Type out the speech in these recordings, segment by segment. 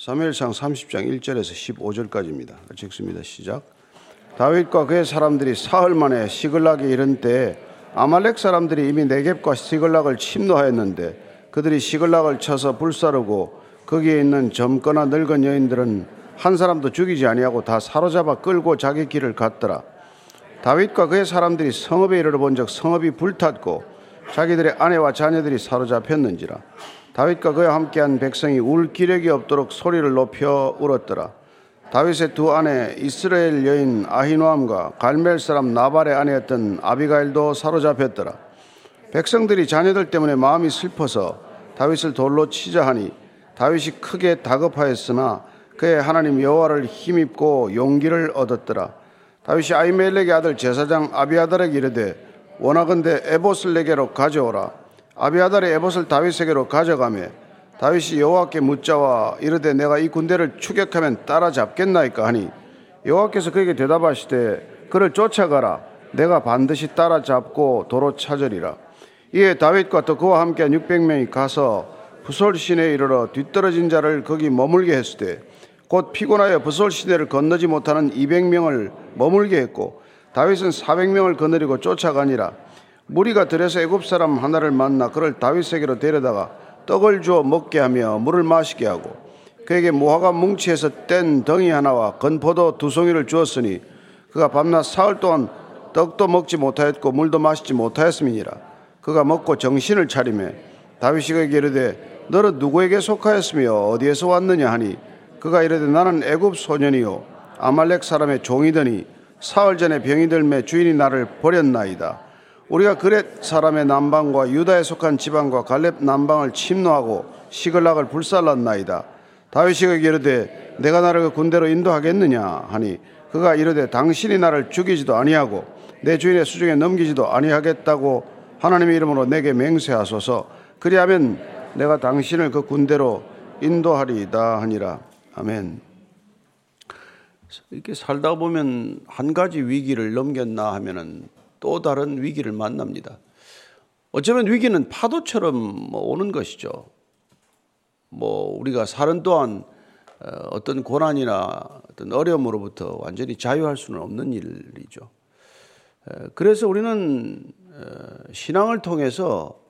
사무엘상 30장 1절에서 15절까지입니다. 같이 읽습니다. 시작. 다윗과 그의 사람들이 사흘 만에 시글락에 이른 때 아말렉 사람들이 이미 네겝과 시글락을 침노하였는데 그들이 시글락을 쳐서 불사르고 거기에 있는 젊거나 늙은 여인들은 한 사람도 죽이지 아니하고 다 사로잡아 끌고 자기 길을 갔더라. 다윗과 그의 사람들이 성읍에 이르러 본적 성읍이 불탔고 자기들의 아내와 자녀들이 사로잡혔는지라. 다윗과 그와 함께한 백성이 울 기력이 없도록 소리를 높여 울었더라. 다윗의 두 아내 이스라엘 여인 아히노암과 갈멜 사람 나발의 아내였던 아비가일도 사로잡혔더라. 백성들이 자녀들 때문에 마음이 슬퍼서 다윗을 돌로 치자 하니 다윗이 크게 다급하였으나 그의 하나님 여호와를 힘입고 용기를 얻었더라. 다윗이 아이멜렉의 아들 제사장 아비아달에게 이르되 원하건대 에봇을 내게로 가져오라. 아비아달의 에봇을 다윗에게로 가져가며 다윗이 여호와께 묻자와 이르되 내가 이 군대를 추격하면 따라잡겠나이까 하니 여호와께서 그에게 대답하시되 그를 쫓아가라. 내가 반드시 따라잡고 도로 찾으리라. 이에 다윗과 또 그와 함께한 600명이 가서 부솔 시내에 이르러 뒤떨어진 자를 거기 머물게 때곧 피곤하여 부솔 시내를 건너지 못하는 200명을 머물게 했고 다윗은 400명을 거느리고 쫓아가니라 무리가 들에서 애굽 사람 하나를 만나 그를 다윗에게로 데려다가 떡을 주어 먹게 하며 물을 마시게 하고 그에게 무화과 뭉치에서 뗀 덩이 하나와 건포도 두 송이를 주었으니 그가 밤낮 사흘 동안 떡도 먹지 못하였고 물도 마시지 못하였음이니라. 그가 먹고 정신을 차리매 다윗이 그에게 이르되 너는 누구에게 속하였으며 어디에서 왔느냐 하니? 그가 이르되 나는 애굽 소년이요. 아말렉 사람의 종이더니 사흘 전에 병이 들매 주인이 나를 버렸나이다 우리가 그렛 사람의 남방과 유다에 속한 지방과 갈렙 남방을 침노하고 시글락을 불살랐나이다. 다윗이 이르되 내가 나를 그 군대로 인도하겠느냐 하니 그가 이르되 당신이 나를 죽이지도 아니하고 내 주인의 수중에 넘기지도 아니하겠다고 하나님의 이름으로 내게 맹세하소서 그리하면 내가 당신을 그 군대로 인도하리이다 하니라 아멘. 이렇게 살다 보면 한 가지 위기를 넘겼나 하면은 또 다른 위기를 만납니다. 어쩌면 위기는 파도처럼 뭐 오는 것이죠. 뭐 우리가 사는 동안 어, 어떤 고난이나 어떤 어려움으로부터 완전히 자유할 수는 없는 일이죠. 그래서 우리는 어, 신앙을 통해서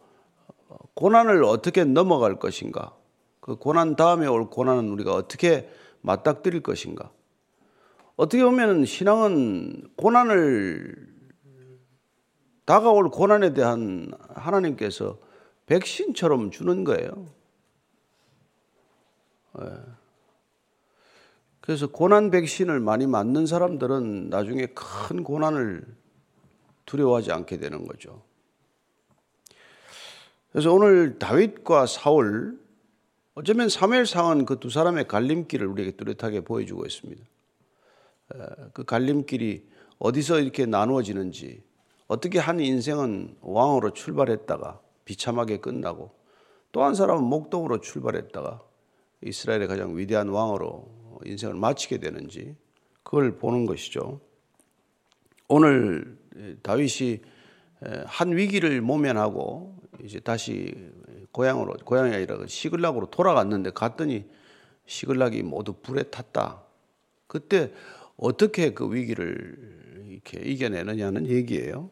고난을 어떻게 넘어갈 것인가, 그 고난 다음에 올 고난은 우리가 어떻게 맞닥뜨릴 것인가. 어떻게 보면 신앙은 고난을 다가올 고난에 대한 하나님께서 백신처럼 주는 거예요. 예. 그래서 고난 백신을 많이 맞는 사람들은 나중에 큰 고난을 두려워하지 않게 되는 거죠. 그래서 오늘 다윗과 사울 어쩌면 사무엘상은 그 두 사람의 갈림길을 우리에게 뚜렷하게 보여주고 있습니다. 예, 그 갈림길이 어디서 이렇게 나누어지는지 어떻게 한 인생은 왕으로 출발했다가 비참하게 끝나고 또 한 사람은 목동으로 출발했다가 이스라엘의 가장 위대한 왕으로 인생을 마치게 되는지 그걸 보는 것이죠. 오늘 다윗이 한 위기를 모면하고 이제 다시 고향으로 고향이 아니라 그 시글락으로 돌아갔는데 갔더니 시글락이 모두 불에 탔다. 그때 어떻게 그 위기를 이렇게 이겨내느냐는 얘기예요.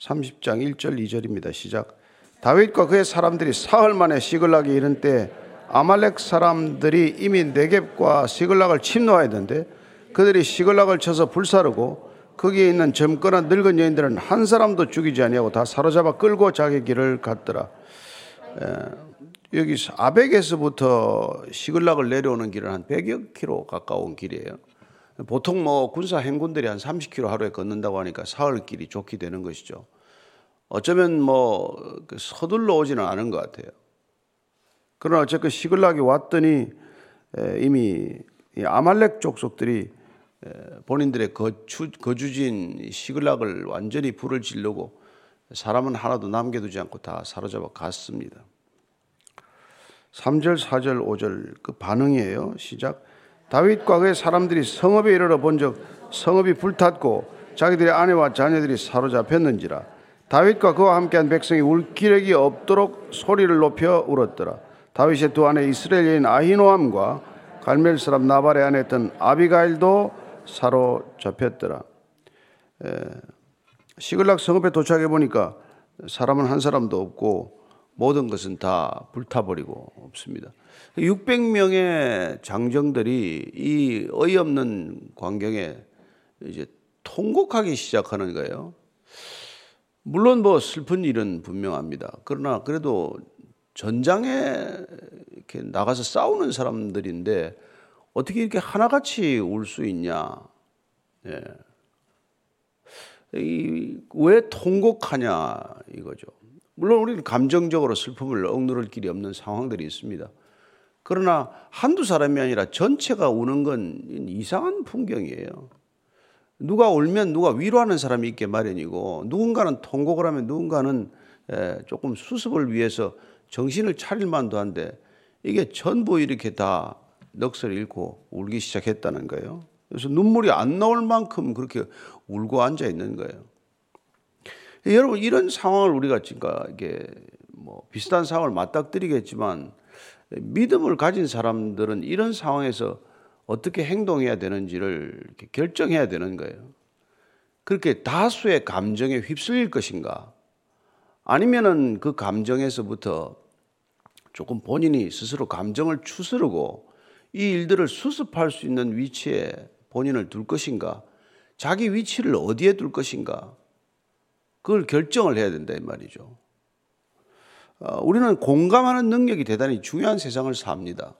30장 1절 2절입니다. 시작. 다윗과 그의 사람들이 사흘 만에 시글락에 이른 때 아말렉 사람들이 이미 네겝과 시글락을 침노하였는데 그들이 시글락을 쳐서 불사르고 거기에 있는 젊거나 늙은 여인들은 한 사람도 죽이지 아니하고 다 사로잡아 끌고 자기 길을 갔더라. 에, 여기 아벡에서부터 시글락을 내려오는 길은 한 100여 킬로 가까운 길이에요. 보통 뭐 군사 행군들이 한 30km 하루에 걷는다고 하니까 사흘 길이 좋게 되는 것이죠. 어쩌면 뭐그 서둘러 오지는 않은 것 같아요. 그러나 어쨌든 시글락이 왔더니 이미 아말렉 족속들이 본인들의 거주, 거주지인 시글락을 완전히 불을 지르고 사람은 하나도 남겨두지 않고 다 사로잡아 갔습니다. 3절, 4절, 5절 그 반응이에요. 시작. 다윗과 그의 사람들이 성읍에 이르러 본적 성읍이 불탔고 자기들의 아내와 자녀들이 사로잡혔는지라 다윗과 그와 함께한 백성이 울 기력이 없도록 소리를 높여 울었더라 다윗의 두 아내 이스라엘 인 아히노함과 갈멜 사람 나발의 아내였던 아비가일도 사로잡혔더라. 시글락 성읍에 도착해 보니까 사람은 한 사람도 없고 모든 것은 다 불타버리고 없습니다. 600명의 장정들이 이 어이없는 광경에 이제 통곡하기 시작하는 거예요. 물론 뭐 슬픈 일은 분명합니다. 그러나 그래도 전장에 이렇게 나가서 싸우는 사람들인데 어떻게 이렇게 하나같이 울 수 있냐? 예. 왜 통곡하냐 이거죠. 물론 우리는 감정적으로 슬픔을 억누를 길이 없는 상황들이 있습니다. 그러나 한두 사람이 아니라 전체가 우는 건 이상한 풍경이에요. 누가 울면 누가 위로하는 사람이 있게 마련이고 누군가는 통곡을 하면 누군가는 조금 수습을 위해서 정신을 차릴 만도 한데 이게 전부 이렇게 다 넋을 잃고 울기 시작했다는 거예요. 그래서 눈물이 안 나올 만큼 그렇게 울고 앉아 있는 거예요. 여러분 이런 상황을 우리가 지금 이게 뭐 비슷한 상황을 맞닥뜨리겠지만 믿음을 가진 사람들은 이런 상황에서 어떻게 행동해야 되는지를 결정해야 되는 거예요. 그렇게 다수의 감정에 휩쓸릴 것인가? 아니면은 그 감정에서부터 조금 본인이 스스로 감정을 추스르고 이 일들을 수습할 수 있는 위치에 본인을 둘 것인가? 자기 위치를 어디에 둘 것인가? 그걸 결정을 해야 된다 이 말이죠. 어, 우리는 공감하는 능력이 대단히 중요한 세상을 삽니다.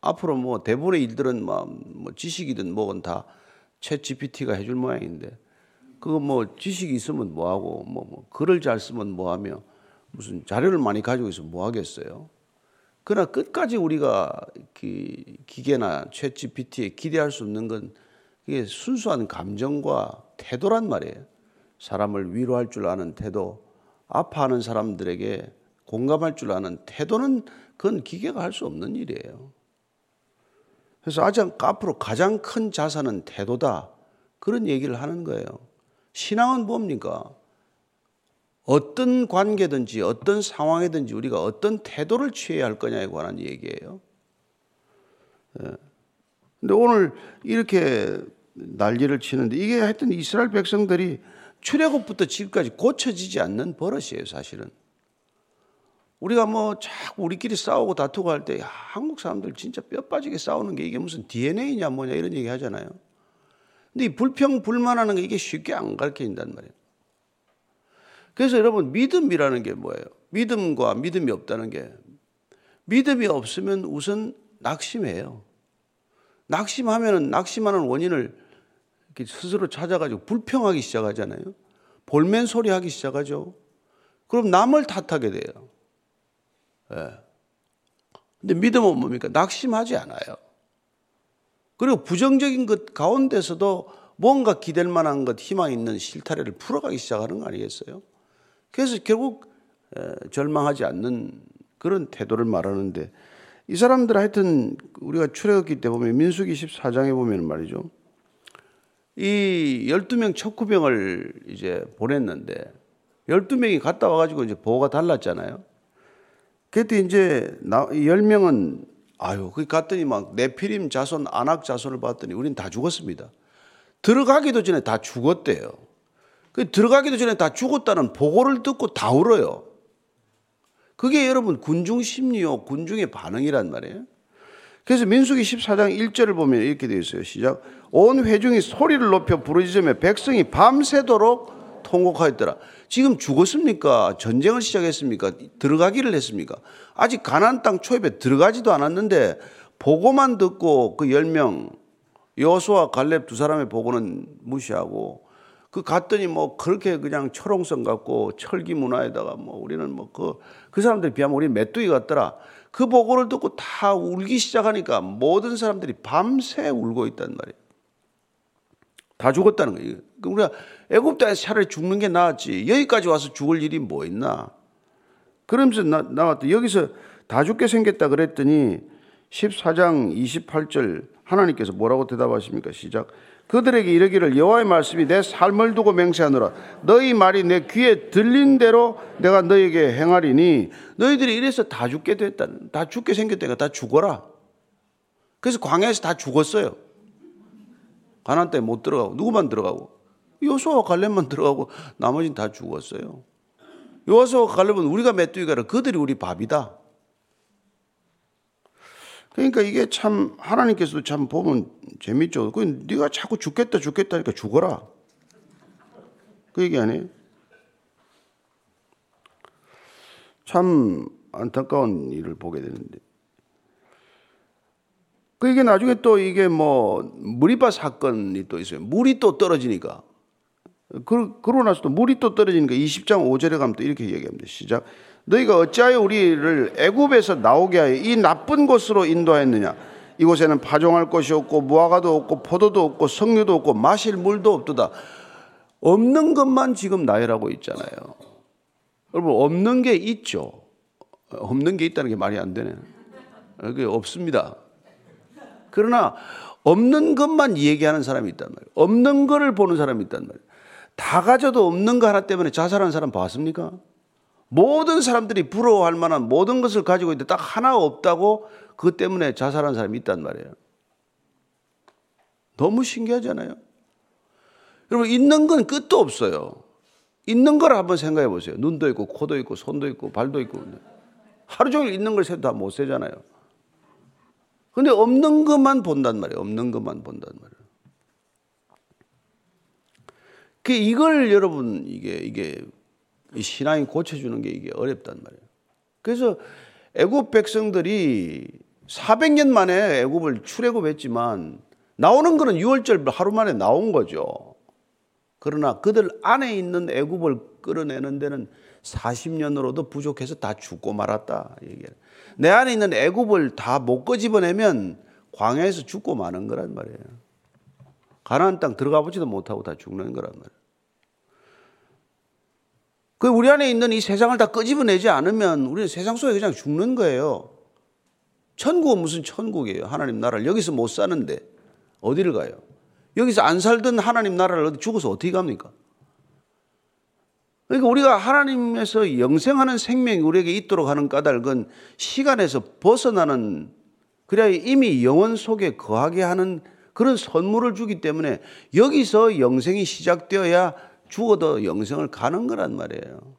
앞으로 뭐 대부분의 일들은 뭐, 뭐 지식이든 뭐건 다챗 GPT가 해줄 모양인데 그거 뭐 지식이 있으면 뭐하고 뭐, 뭐 글을 잘 쓰면 뭐하며 무슨 자료를 많이 가지고 있으면 뭐하겠어요. 그러나 끝까지 우리가 기, 기계나 챗 GPT에 기대할 수 없는 건 이게 순수한 감정과 태도란 말이에요. 사람을 위로할 줄 아는 태도, 아파하는 사람들에게 공감할 줄 아는 태도는 그건 기계가 할 수 없는 일이에요. 그래서 아장 앞으로 가장 큰 자산은 태도다. 그런 얘기를 하는 거예요. 신앙은 뭡니까? 어떤 관계든지 어떤 상황이든지 우리가 어떤 태도를 취해야 할 거냐에 관한 얘기예요. 예. 근데 오늘 이렇게 난리를 치는데 이게 하여튼 이스라엘 백성들이 출애굽부터 지금까지 고쳐지지 않는 버릇이에요, 사실은. 우리가 뭐 자꾸 우리끼리 싸우고 다투고 할 때 한국 사람들 진짜 뼈 빠지게 싸우는 게 이게 무슨 DNA냐 뭐냐 이런 얘기 하잖아요. 근데 이 불평 불만하는 게 이게 쉽게 안 가르쳐진단 말이에요. 그래서 여러분 믿음이라는 게 뭐예요? 믿음과 믿음이 없다는 게 믿음이 없으면 우선 낙심해요. 낙심하면은 낙심하는 원인을 스스로 찾아가지고 불평하기 시작하잖아요. 볼멘 소리 하기 시작하죠. 그럼 남을 탓하게 돼요. 예. 근데 믿음은 뭡니까? 낙심하지 않아요. 그리고 부정적인 것 가운데서도 뭔가 기댈 만한 것, 희망 있는 실타래를 풀어가기 시작하는 거 아니겠어요? 그래서 결국 절망하지 않는 그런 태도를 말하는데 이 사람들 하여튼 우리가 출애굽기 때 보면 민수기 14장에 보면 말이죠. 이 12명 척후병을 이제 보냈는데 12명이 갔다 와가지고 이제 보호가 달랐잖아요. 그때 이제 10명은 아유, 거기 갔더니 막 네피림 자손, 안악 자손을 봤더니 우린 다 죽었습니다. 들어가기도 전에 다 죽었대요. 그 들어가기도 전에 다 죽었다는 보고를 듣고 다 울어요. 그게 여러분 군중 심리요, 군중의 반응이란 말이에요. 그래서 민수기 14장 1절을 보면 이렇게 되어 있어요. 시작. 온 회중이 소리를 높여 부르짖으며 백성이 밤새도록 통곡하였더라. 지금 죽었습니까? 전쟁을 시작했습니까? 들어가기를 했습니까? 아직 가나안 땅 초입에 들어가지도 않았는데 보고만 듣고 그 10명 여호수아 갈렙 두 사람의 보고는 무시하고 그 갔더니 뭐 그렇게 그냥 철옹성 같고 철기 문화에다가 뭐 우리는 뭐 그그 사람들 비하면 우리 메뚜기 같더라. 그 보고를 듣고 다 울기 시작하니까 모든 사람들이 밤새 울고 있단 말이에요. 다 죽었다는 거예요. 우리가 애굽에서 차라리 죽는 게 나았지. 여기까지 와서 죽을 일이 뭐 있나? 그러면서 나, 나왔다. 여기서 다 죽게 생겼다 그랬더니 14장 28절 하나님께서 뭐라고 대답하십니까? 시작. 그들에게 이르기를 여호와의 말씀이 내 삶을 두고 맹세하노라. 너희 말이 내 귀에 들린 대로 내가 너에게 행하리니 너희들이 이래서 다 죽게 됐다. 다 죽게 생겼다가 다 죽어라. 그래서 광야에서 다 죽었어요. 가난 때문에 못 들어가고 누구만 들어가고 요수와 갈렙만 들어가고 나머지는 다 죽었어요. 요수와 갈렙은 우리가 메뚜기가 그들이 우리 밥이다. 그러니까 이게 참 하나님께서도 참 보면 재밌죠. 그 네가 자꾸 죽겠다 죽겠다 니까 죽어라. 그 얘기 아니에요? 참 안타까운 일을 보게 되는데. 그 이게 나중에 또 이게 뭐 무리바 사건이 또 있어요. 물이 또 떨어지니까. 그, 그러고 나서 또 물이 또 떨어지니까 20장 5절에 가면 또 이렇게 얘기합니다. 시작. 너희가 어찌하여 우리를 애굽에서 나오게 하여 이 나쁜 곳으로 인도하였느냐? 이곳에는 파종할 것이 없고 무화과도 없고 포도도 없고 석류도 없고 마실 물도 없도다. 없는 것만 지금 나열하고 있잖아요. 여러분 없는 게 있죠. 없는 게 있다는 게 말이 안 되네. 그게 없습니다. 그러나 없는 것만 얘기하는 사람이 있단 말이에요. 없는 거를 보는 사람이 있단 말이에요. 다 가져도 없는 거 하나 때문에 자살하는 사람 봤습니까? 모든 사람들이 부러워할 만한 모든 것을 가지고 있는데 딱 하나 없다고 그 때문에 자살한 사람이 있단 말이에요. 너무 신기하잖아요. 여러분, 있는 건 끝도 없어요. 있는 걸 한번 생각해 보세요. 눈도 있고, 코도 있고, 손도 있고, 발도 있고. 하루 종일 있는 걸 세도 다 못 세잖아요. 근데 없는 것만 본단 말이에요. 없는 것만 본단 말이에요. 그 이걸 여러분 이게 이게 신앙이 고쳐주는 게 이게 어렵단 말이에요. 그래서 애굽 백성들이 400년 만에 애굽을 출애굽했지만 나오는 거는 6월절 하루 만에 나온 거죠. 그러나 그들 안에 있는 애굽을 끌어내는 데는 40년으로도 부족해서 다 죽고 말았다. 내 안에 있는 애굽을 다 못 끄집어내면 광야에서 죽고 마는 거란 말이에요. 가나안 땅 들어가 보지도 못하고 다 죽는 거란 말이에요. 그 우리 안에 있는 이 세상을 다 끄집어내지 않으면 우리는 세상 속에 그냥 죽는 거예요. 천국은 무슨 천국이에요? 하나님 나라를 여기서 못 사는데 어디를 가요? 여기서 안 살던 하나님 나라를 어디 죽어서 어떻게 갑니까? 그러니까 우리가 하나님에서 영생하는 생명이 우리에게 있도록 하는 까닭은 시간에서 벗어나는 그래야 이미 영원 속에 거하게 하는 그런 선물을 주기 때문에 여기서 영생이 시작되어야 죽어도 영생을 가는 거란 말이에요.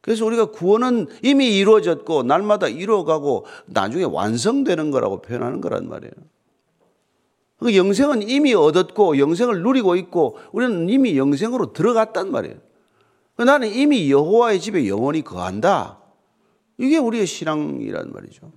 그래서 우리가 구원은 이미 이루어졌고 날마다 이루어가고 나중에 완성되는 거라고 표현하는 거란 말이에요. 그 영생은 이미 얻었고 영생을 누리고 있고 우리는 이미 영생으로 들어갔단 말이에요. 나는 이미 여호와의 집에 영원히 거한다. 이게 우리의 신앙이란 말이죠.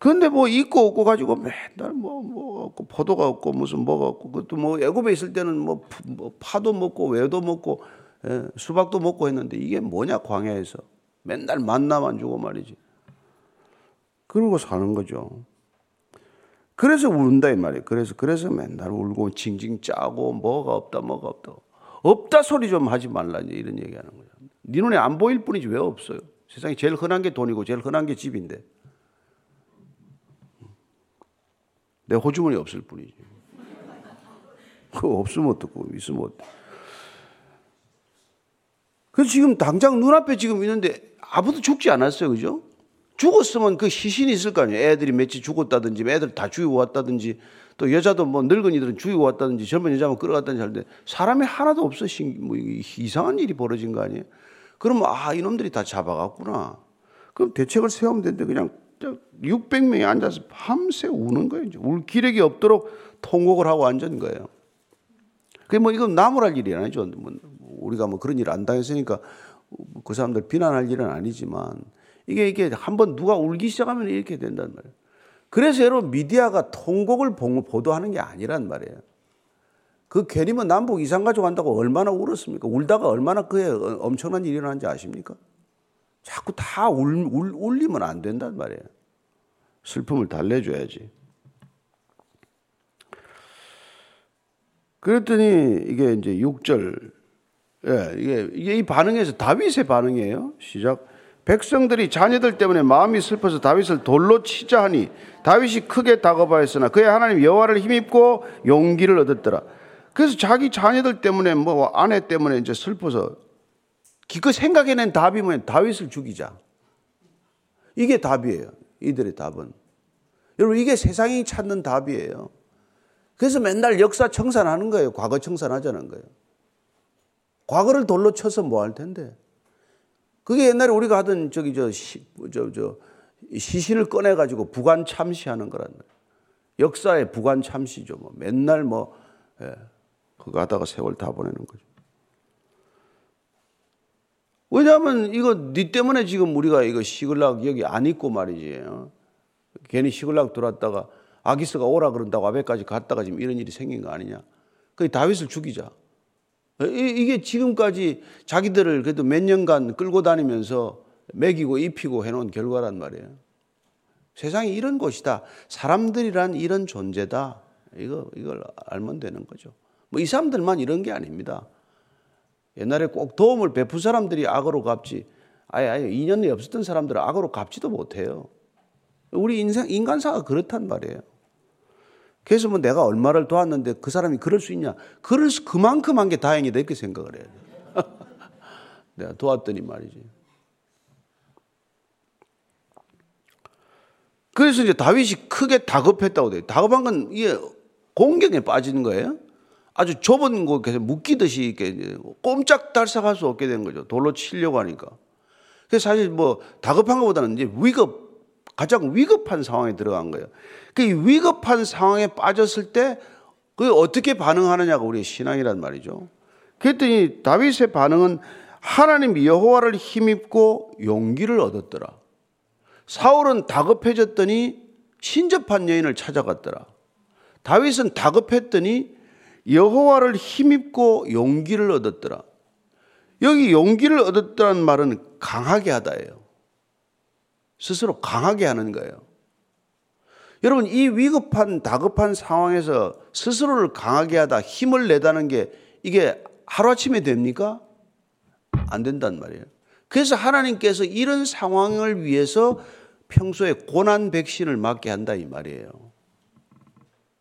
그런데 뭐 있고 없고 가지고 맨날 뭐, 뭐 없고 포도가 없고 무슨 뭐가 없고 그것도 뭐 애굽에 있을 때는 뭐, 뭐 파도 먹고 외도 먹고 예, 수박도 먹고 했는데 이게 뭐냐 광야에서 맨날 만나만 주고 말이지. 그러고 사는 거죠. 그래서 운다 이 말이에요. 그래서 그래서 맨날 울고 징징 짜고 뭐가 없다 뭐가 없다. 없다 소리 좀 하지 말라 이런 얘기하는 거죠. 네 눈에 안 보일 뿐이지 왜 없어요? 세상에 제일 흔한 게 돈이고 제일 흔한 게 집인데. 내 호주머니 없을 뿐이지. 그거 없으면 어떡고, 있으면 어떡 그래서 지금 당장 눈앞에 지금 있는데 아무도 죽지 않았어요. 그죠? 죽었으면 그 시신이 있을 거 아니에요. 애들이 며칠 죽었다든지, 애들 다 죽이고 왔다든지, 또 여자도 뭐 늙은이들은 죽이고 왔다든지, 젊은 여자만 끌어갔다든지 하는데 사람이 하나도 없어. 뭐 이상한 일이 벌어진 거 아니에요? 그러면 아, 이놈들이 다 잡아갔구나. 그럼 대책을 세우면 되는데 그냥 600명이 앉아서 밤새 우는 거예요. 울 기력이 없도록 통곡을 하고 앉은 거예요. 그게 뭐 이건 나무랄 일이 아니죠. 뭐 우리가 뭐 그런 일을 안 당했으니까 그 사람들 비난할 일은 아니지만 이게 이게 한번 누가 울기 시작하면 이렇게 된단 말이에요. 그래서 여러분 미디어가 통곡을 보도하는 게 아니란 말이에요. 그 괜히 뭐 남북 이상 가져간다고 얼마나 울었습니까? 울다가 얼마나 그에 엄청난 일이 일어난지 아십니까? 자꾸 다 울, 울, 울리면 안 된단 말이에요. 슬픔을 달래줘야지. 그랬더니 이게 이제 6절, 예, 이게, 이게 이 반응에서 다윗의 반응이에요. 시작. 백성들이 자녀들 때문에 마음이 슬퍼서 다윗을 돌로 치자 하니 다윗이 크게 다가바했으나 그의 하나님 여호와를 힘입고 용기를 얻었더라. 그래서 자기 자녀들 때문에 뭐 아내 때문에 이제 슬퍼서 기껏 생각해낸 답이 뭐냐? 다윗을 죽이자. 이게 답이에요. 이들의 답은. 여러분 이게 세상이 찾는 답이에요. 그래서 맨날 역사 청산하는 거예요. 과거 청산하자는 거예요. 과거를 돌로 쳐서 뭐 할 텐데. 그게 옛날에 우리가 하던 저기 저, 시, 저, 저 시신을 꺼내가지고 부관 참시하는 거란 말이에요. 역사의 부관 참시죠. 뭐 맨날 뭐, 예, 그거 하다가 세월 다 보내는 거죠. 왜냐하면 이거 니 때문에 지금 우리가 이거 시글락 여기 안 있고 말이지. 어? 괜히 시글락 들어왔다가 아기스가 오라 그런다고 아베까지 갔다가 지금 이런 일이 생긴 거 아니냐. 그 다윗을 죽이자. 이 게 지금까지 자기들을 그래도 몇 년간 끌고 다니면서 먹이고 입히고 해놓은 결과란 말이에요. 세상이 이런 곳이다. 사람들이란 이런 존재다. 이거, 이걸 알면 되는 거죠. 뭐 이 사람들만 이런 게 아닙니다. 옛날에 꼭 도움을 베푼 사람들이 악으로 갚지. 아예 아예 인연이 없었던 사람들은 악으로 갚지도 못해요. 우리 인생, 인간사가 그렇단 말이에요. 그래서 뭐 내가 얼마를 도왔는데 그 사람이 그럴 수 있냐? 그럴 수 그만큼 한 게 다행이다 이렇게 생각을 해야 돼. 내가 도왔더니 말이지. 그래서 이제 다윗이 크게 다급했다고 돼요. 다급한 건 이게 공격에 빠지는 거예요. 아주 좁은 곳에서 묶이듯이 이렇게 꼼짝달싹할 수 없게 된 거죠. 돌로 치려고 하니까. 그래서 사실 뭐 다급한 것보다는 이제 위급, 가장 위급한 상황에 들어간 거예요. 그 위급한 상황에 빠졌을 때그 어떻게 반응하느냐가 우리의 신앙이란 말이죠. 그랬더니 다윗의 반응은 하나님 여호와를 힘입고 용기를 얻었더라. 사울은 다급해졌더니 신접한 여인을 찾아갔더라. 다윗은 다급했더니 여호와를 힘입고 용기를 얻었더라. 여기 용기를 얻었다는 말은 강하게 하다예요. 스스로 강하게 하는 거예요. 여러분, 이 위급한, 다급한 상황에서 스스로를 강하게 하다, 힘을 내다는 게 이게 하루아침에 됩니까? 안 된단 말이에요. 그래서 하나님께서 이런 상황을 위해서 평소에 고난 백신을 맞게 한다 이 말이에요.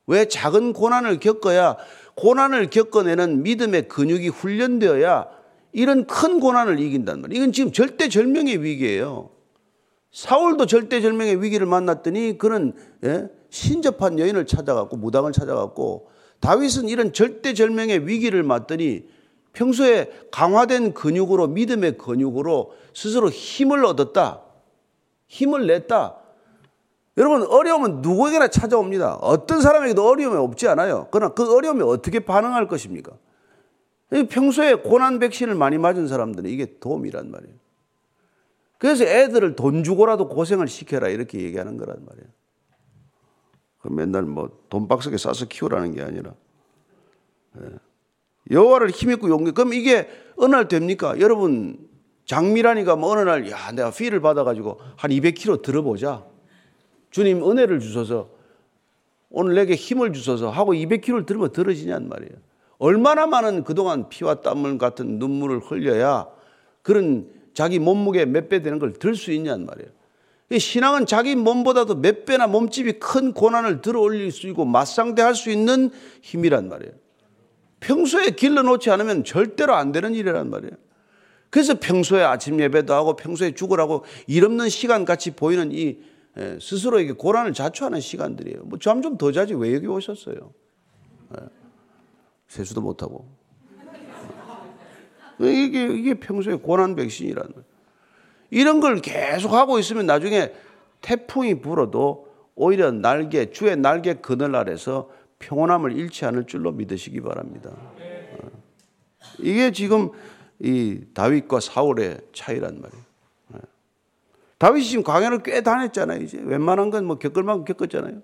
왜 작은 고난을 겪어야 고난을 겪어내는 믿음의 근육이 훈련되어야 이런 큰 고난을 이긴단 말이에요. 이건 지금 절대절명의 위기예요. 사울도 절대절명의 위기를 만났더니 그는 예? 신접한 여인을 찾아갔고 무당을 찾아갔고 다윗은 이런 절대절명의 위기를 맞더니 평소에 강화된 근육으로 믿음의 근육으로 스스로 힘을 얻었다. 힘을 냈다. 여러분 어려움은 누구에게나 찾아옵니다. 어떤 사람에게도 어려움이 없지 않아요. 그러나 그 어려움에 어떻게 반응할 것입니까? 평소에 고난 백신을 많이 맞은 사람들은 이게 도움이란 말이에요. 그래서 애들을 돈 주고라도 고생을 시켜라 이렇게 얘기하는 거란 말이에요. 그 맨날 뭐 돈 박스에 싸서 키우라는 게 아니라 예. 여호와를 힘입고 용기. 그럼 이게 어느 날 됩니까? 여러분 장미라니까 뭐 어느 날 야 내가 피를 받아가지고 한 200kg 들어보자. 주님 은혜를 주셔서 오늘 내게 힘을 주셔서 하고 200kg를 들으면 들어지냔 말이에요. 얼마나 많은 그동안 피와 땀을 같은 눈물을 흘려야 그런 자기 몸무게 몇 배 되는 걸 들 수 있냔 말이에요. 신앙은 자기 몸보다도 몇 배나 몸집이 큰 고난을 들어 올릴 수 있고 맞상대할 수 있는 힘이란 말이에요. 평소에 길러놓지 않으면 절대로 안 되는 일이란 말이에요. 그래서 평소에 아침 예배도 하고 평소에 죽으라고 일 없는 시간 같이 보이는 이 스스로에게 고난을 자초하는 시간들이에요. 뭐 잠 좀 더 자지 왜 여기 오셨어요? 세수도 못하고. 이게, 이게 평소에 고난 백신이라는 거예요. 이런 걸 계속 하고 있으면 나중에 태풍이 불어도 오히려 날개, 주의 날개 그늘 아래서 평온함을 잃지 않을 줄로 믿으시기 바랍니다. 어. 이게 지금 이 다윗과 사울의 차이란 말이에요. 어. 다윗이 지금 강연을 꽤 다녔잖아요. 이제 웬만한 건 뭐 겪을 만큼 겪었잖아요.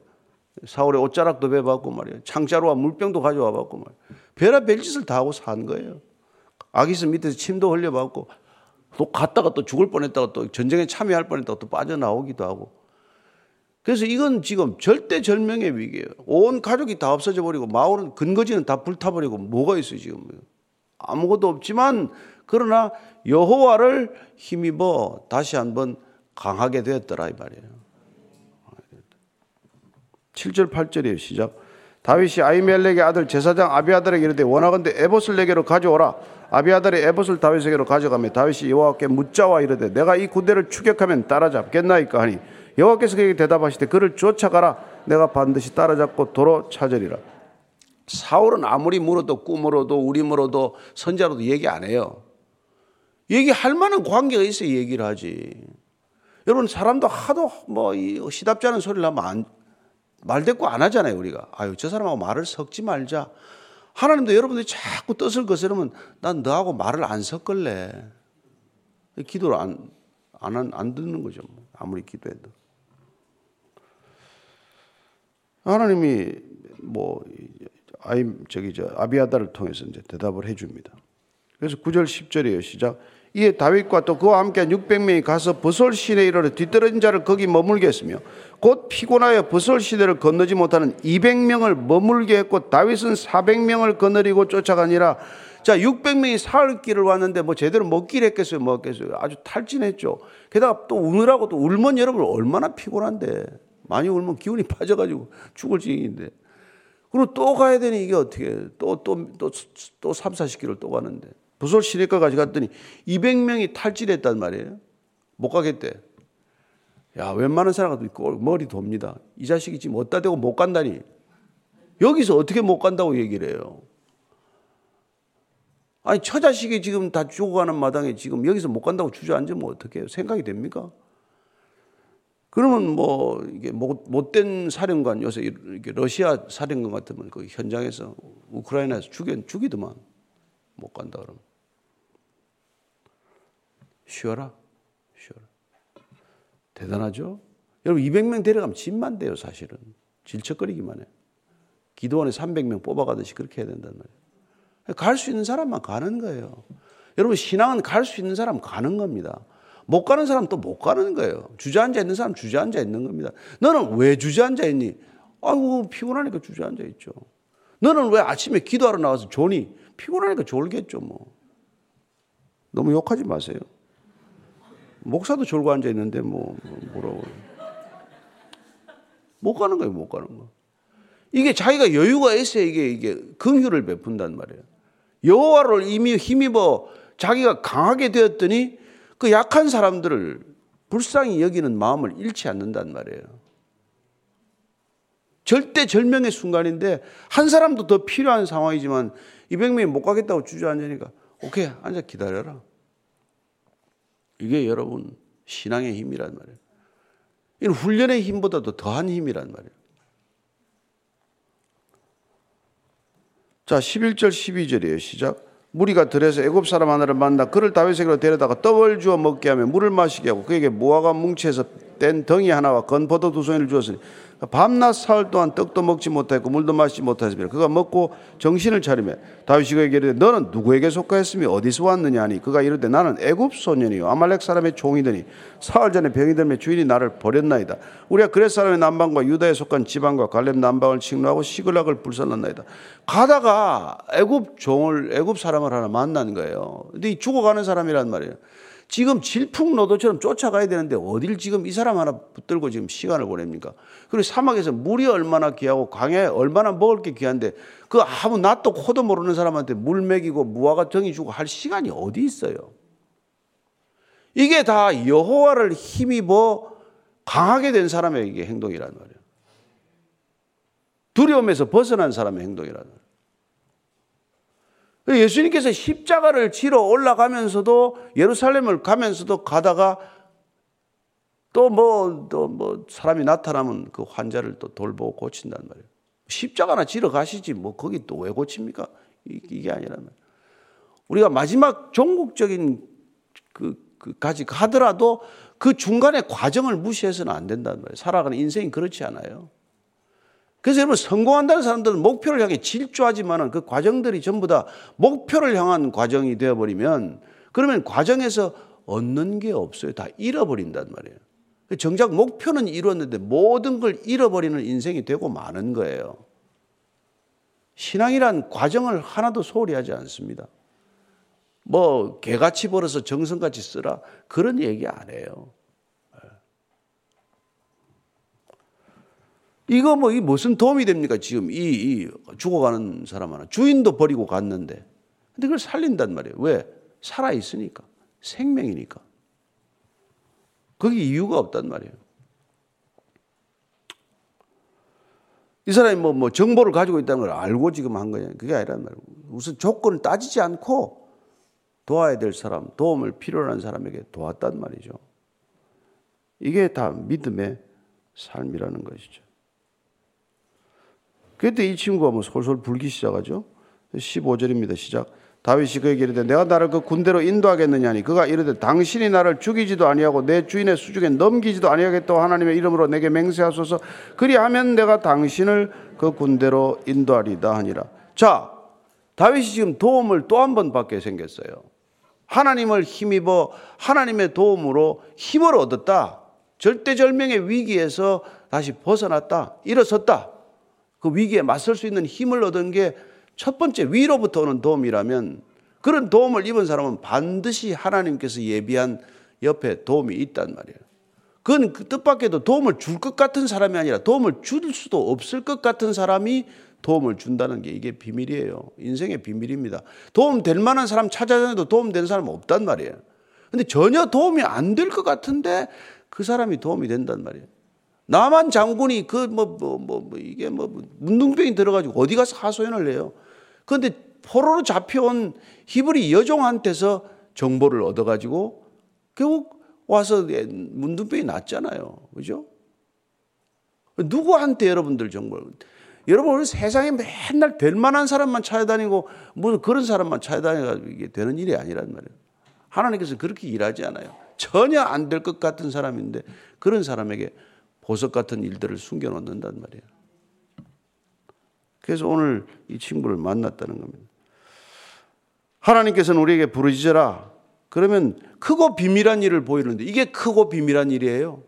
사울의 옷자락도 베봤고 말이에요. 창자루와 물병도 가져와 봤고 말이에요. 별아 별짓을 다 하고 산 거예요. 아기스 밑에서 침도 흘려봤고 또 갔다가 또 죽을 뻔했다가 또 전쟁에 참여할 뻔했다가 또 빠져나오기도 하고. 그래서 이건 지금 절대 절명의 위기예요. 온 가족이 다 없어져 버리고 마을은 근거지는 다 불타버리고 뭐가 있어요 지금. 아무것도 없지만 그러나 여호와를 힘입어 다시 한번 강하게 되었더라 이 말이에요. 7절 8절이에요 시작. 다윗이 아이멜렉의 아들 제사장 아비아들에게 이르되 원하건대 에봇을 내게로 가져오라. 아비아들이 에봇을 다윗에게로 가져가며 다윗이 여호와께 묻자와 이르되 내가 이 군대를 추격하면 따라잡겠나이까 하니 여호와께서 그에게 대답하시되 그를 쫓아가라 내가 반드시 따라잡고 도로 찾으리라. 사울은 아무리 물어도 꿈으로도 우림으로도 선자로도 얘기 안 해요. 얘기할 만한 관계가 있어야 얘기를 하지. 여러분 사람도 하도 뭐 시답지 않은 소리를 하면 안, 말대꾸 안 하잖아요 우리가. 아유 저 사람하고 말을 섞지 말자. 하나님도 여러분들이 자꾸 뜻을 거스르면 난 너하고 말을 안 섞을래. 기도를 안, 안, 안 듣는 거죠. 뭐. 아무리 기도해도. 하나님이 뭐 아이 저기 저 아비아다를 통해서 이제 대답을 해 줍니다. 그래서 9절 10절이에요. 시작. 이에 다윗과 또 그와 함께 600명이 가서 버솔 시내에 이르러 뒤떨어진 자를 거기 머물게 했으며 곧 피곤하여 버솔 시내를 건너지 못하는 200명을 머물게 했고 다윗은 400명을 거느리고 쫓아가니라. 자 600명이 사흘 길을 왔는데 뭐 제대로 먹길 했겠어요 먹겠어요. 아주 탈진했죠. 게다가 또 우느라고 또 울면 여러분 얼마나 피곤한데. 많이 울면 기운이 빠져가지고 죽을 지경인데. 그리고 또 가야 되니 이게 어떻게 또 또 또 또 3, 40km 또 가는데 부솔 시내가까지 갔더니 200명이 탈진했단 말이에요. 못 가겠대. 야, 웬만한 사람은 머리 돕니다. 이 자식이 지금 어디다 대고 못 간다니. 여기서 어떻게 못 간다고 얘기를 해요. 아니, 처자식이 지금 다 죽어가는 마당에 지금 여기서 못 간다고 주저앉으면 어떻게 해요? 생각이 됩니까? 그러면 뭐, 이게 못 된 사령관, 요새 러시아 사령관 같으면 그 현장에서 우크라이나에서 죽여, 죽이더만. 못 간다 그러면. 쉬어라. 쉬어라. 대단하죠? 여러분 200명 데려가면 집만 돼요 사실은. 질척거리기만 해. 기도원에 300명 뽑아가듯이 그렇게 해야 된단 말이에요. 갈 수 있는 사람만 가는 거예요. 여러분 신앙은 갈 수 있는 사람 가는 겁니다. 못 가는 사람 또 못 가는 거예요. 주저앉아 있는 사람 주저앉아 있는 겁니다. 너는 왜 주저앉아 있니? 아이고 피곤하니까 주저앉아 있죠. 너는 왜 아침에 기도하러 나와서 존이 피곤하니까 졸겠죠 뭐. 너무 욕하지 마세요. 목사도 졸고 앉아 있는데 뭐, 뭐 뭐라고. 못 가는 거예요, 못 가는 거. 이게 자기가 여유가 있어야 이게 이게 긍휼을 베푼단 말이에요. 여호와를 이미 힘입어 자기가 강하게 되었더니 그 약한 사람들을 불쌍히 여기는 마음을 잃지 않는단 말이에요. 절대 절명의 순간인데 한 사람도 더 필요한 상황이지만 200명이 못 가겠다고 주저앉으니까 오케이 앉아 기다려라. 이게 여러분 신앙의 힘이란 말이에요. 이는 훈련의 힘보다도 더한 힘이란 말이에요. 자, 11절 12절이에요. 시작. 무리가 들에서 애굽 사람 하나를 만나 그를 다윗에게로 데려다가 떡을 주어 먹게 하며 물을 마시게 하고 그에게 무화과 뭉치에서 뗀 덩이 하나와 건포도 두 송이를 주었으니 밤낮 사흘 동안 떡도 먹지 못하고 물도 마시지 못하였으며 그가 먹고 정신을 차리며 다윗이 그에게 이르되 너는 누구에게 속하였으며 어디서 왔느냐 하니 그가 이르되 나는 애굽 소년이요 아말렉 사람의 종이더니 사흘 전에 병이 들며 주인이 나를 버렸나이다. 우리가 그렛 사람의 남방과 유다에 속한 지방과 갈렙 남방을 칭노하고 시글락을 불살랐나이다. 가다가 애굽 종을 애굽 사람을 하나 만난 거예요. 근데 죽어가는 사람이란 말이에요 지금 질풍노도처럼 쫓아가야 되는데 어딜 지금 이 사람 하나 붙들고 지금 시간을 보냅니까? 그리고 사막에서 물이 얼마나 귀하고 강에 얼마나 먹을 게 귀한데 그 아무 낯도 코도 모르는 사람한테 물 먹이고 무화과 정이 주고 할 시간이 어디 있어요? 이게 다 여호와를 힘입어 강하게 된 사람의 행동이란 말이에요. 두려움에서 벗어난 사람의 말이에요. 예수님께서 십자가를 지러 올라가면서도 예루살렘을 가면서도 가다가 또 뭐, 또 뭐 사람이 나타나면 그 환자를 또 돌보고 고친단 말이에요. 십자가나 지러 가시지 뭐 거기 또 왜 고칩니까? 이게 말이에요. 우리가 마지막 종국적인 그, 그까지 가더라도 그 중간의 과정을 무시해서는 안 된단 말이에요. 살아가는 인생이 그렇지 않아요. 그래서 여러분 성공한다는 사람들은 목표를 향해 질주하지만 그 과정들이 전부 다 목표를 향한 과정이 되어버리면 그러면 과정에서 얻는 게 없어요. 다 잃어버린단 말이에요. 정작 목표는 이루었는데 모든 걸 잃어버리는 인생이 되고 마는 거예요. 신앙이란 과정을 하나도 소홀히 하지 않습니다. 뭐 개같이 벌어서 정성같이 쓰라 그런 얘기 안 해요. 이거 뭐, 이 무슨 도움이 됩니까? 지금 이, 이 죽어가는 사람 하나. 주인도 버리고 갔는데. 근데 그걸 살린단 말이에요. 왜? 살아있으니까. 생명이니까. 거기 이유가 없단 말이에요. 이 사람이 뭐, 뭐 정보를 가지고 있다는 걸 알고 지금 한 거냐. 그게 아니란 말이에요. 우선 조건을 따지지 않고 도와야 될 사람, 도움을 필요로 하는 사람에게 도왔단 말이죠. 이게 다 믿음의 삶이라는 것이죠. 그때 이 친구가 뭐 솔솔 불기 시작하죠. 15절입니다. 시작. 다윗이 그에게 이르되 내가 나를 그 군대로 인도하겠느냐니 그가 이르되 당신이 나를 죽이지도 아니하고 내 주인의 수중에 넘기지도 아니하겠다고 하나님의 이름으로 내게 맹세하소서 그리하면 내가 당신을 그 군대로 인도하리다 하니라. 자, 다윗이 지금 도움을 또 한 번 받게 생겼어요. 하나님을 힘입어 하나님의 도움으로 힘을 얻었다. 절대절명의 위기에서 다시 벗어났다. 일어섰다. 그 위기에 맞설 수 있는 힘을 얻은 게 첫 번째 위로부터 오는 도움이라면 그런 도움을 입은 사람은 반드시 하나님께서 예비한 옆에 도움이 있단 말이에요. 그건 그 뜻밖에도 도움을 줄 것 같은 사람이 아니라 도움을 줄 수도 없을 것 같은 사람이 도움을 준다는 게 이게 비밀이에요. 인생의 비밀입니다. 도움 될 만한 사람 찾아다녀도 도움 되는 사람 없단 말이에요. 근데 전혀 도움이 안 될 것 같은데 그 사람이 도움이 된단 말이에요. 나만 장군이 그뭐뭐 뭐 뭐 이게 뭐 문둥병이 들어가지고 어디 가서 하소연을 해요. 그런데 포로로 잡혀온 히브리 여종한테서 정보를 얻어가지고 결국 와서 문둥병이 났잖아요. 그죠? 누구한테 여러분들 정보를. 여러분, 우리 세상에 맨날 될 만한 사람만 찾아다니고 무슨 그런 사람만 찾아다니고 이게 되는 일이 아니란 말이에요. 하나님께서 그렇게 일하지 않아요. 전혀 안 될 것 같은 사람인데 그런 사람에게 보석 같은 일들을 숨겨놓는단 말이에요. 그래서 오늘 이 친구를 만났다는 겁니다. 하나님께서는 우리에게 부르짖어라. 그러면 크고 비밀한 일을 보이는데 이게 크고 비밀한 일이에요.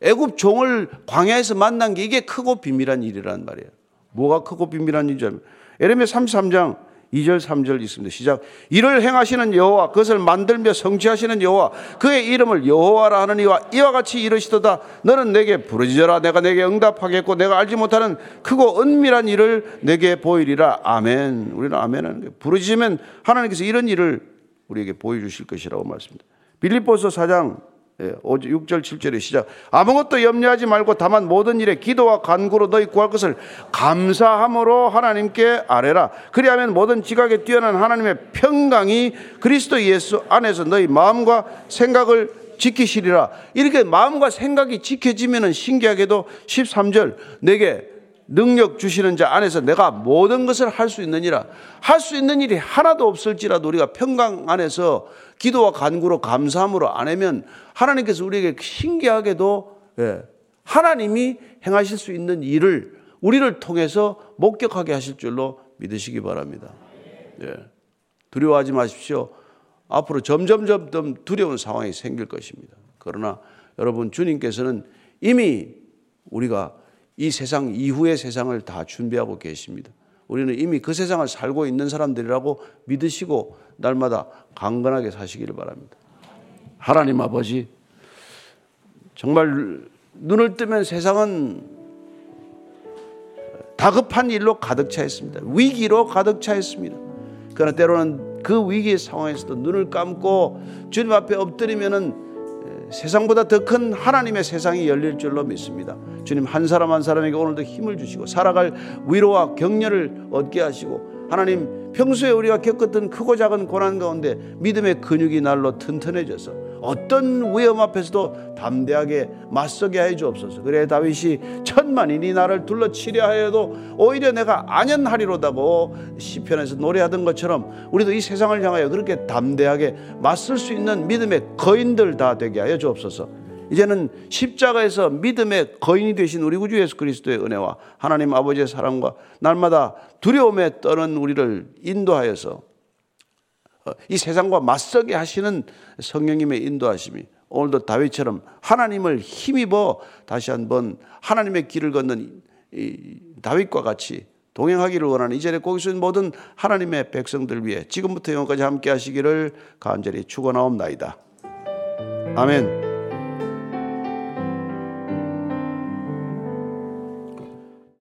애굽 종을 광야에서 만난 게 이게 크고 비밀한 일이란 말이에요. 뭐가 크고 비밀한 일이냐 에레미야 33장 2절 3절 있습니다. 시작. 이를 행하시는 여호와 그것을 만들며 성취하시는 여호와 그의 이름을 여호와라 하는 이와 이와 같이 이르시도다 너는 내게 부르짖어라 내가 내게 응답하겠고 내가 알지 못하는 크고 은밀한 일을 내게 보이리라 아멘. 우리는 게 부르짖으면 하나님께서 이런 일을 우리에게 보여 주실 것이라고 말씀입니다. 빌립보서 4장 6절 예, 7절의 시작. 아무것도 염려하지 말고 다만 모든 일에 기도와 간구로 너희 구할 것을 감사함으로 하나님께 아뢰라. 그리하면 모든 지각에 뛰어난 하나님의 평강이 그리스도 예수 안에서 너희 마음과 생각을 지키시리라. 이렇게 마음과 생각이 지켜지면 신기하게도 13절 내게 능력 주시는 자 안에서 내가 모든 것을 할 수 있느니라 할 수 있는 일이 하나도 없을지라도 우리가 평강 안에서 기도와 간구로 감사함으로 안 하면 하나님께서 우리에게 신기하게도 예, 하나님이 행하실 수 있는 일을 우리를 통해서 목격하게 하실 줄로 믿으시기 바랍니다. 예. 두려워하지 마십시오. 앞으로 점점점 두려운 상황이 생길 것입니다. 그러나 여러분 주님께서는 이미 우리가 이 세상 이후의 세상을 다 준비하고 계십니다. 우리는 이미 그 세상을 살고 있는 사람들이라고 믿으시고 날마다 강건하게 사시기를 바랍니다. 하나님 아버지, 정말 눈을 뜨면 세상은 다급한 일로 가득 차 있습니다. 위기로 가득 차 있습니다. 그러나 때로는 그 위기의 상황에서도 눈을 감고 주님 앞에 엎드리면은 세상보다 더 큰 하나님의 세상이 열릴 줄로 믿습니다. 주님 한 사람 한 사람에게 오늘도 힘을 주시고 살아갈 위로와 격려를 얻게 하시고 하나님 평소에 우리가 겪었던 크고 작은 고난 가운데 믿음의 근육이 날로 튼튼해져서 어떤 위험 앞에서도 담대하게 맞서게 해 주옵소서. 그래 다윗이 천만인이 나를 둘러치려 하여도 오히려 내가 안연하리로다고 시편에서 노래하던 것처럼 우리도 이 세상을 향하여 그렇게 담대하게 맞설 수 있는 믿음의 거인들 다 되게 하여 주옵소서. 이제는 십자가에서 믿음의 거인이 되신 우리 구주 예수 그리스도의 은혜와 하나님 아버지의 사랑과 날마다 두려움에 떠는 우리를 인도하여서 이 세상과 맞서게 하시는 성령님의 인도하심이 오늘도 다윗처럼 하나님을 힘입어 다시 한번 하나님의 길을 걷는 다윗과 같이 동행하기를 원하는 이 자리에 거기서 있는 모든 하나님의 백성들 위해 지금부터 영원까지 함께 하시기를 간절히 축원하옵나이다. 아멘.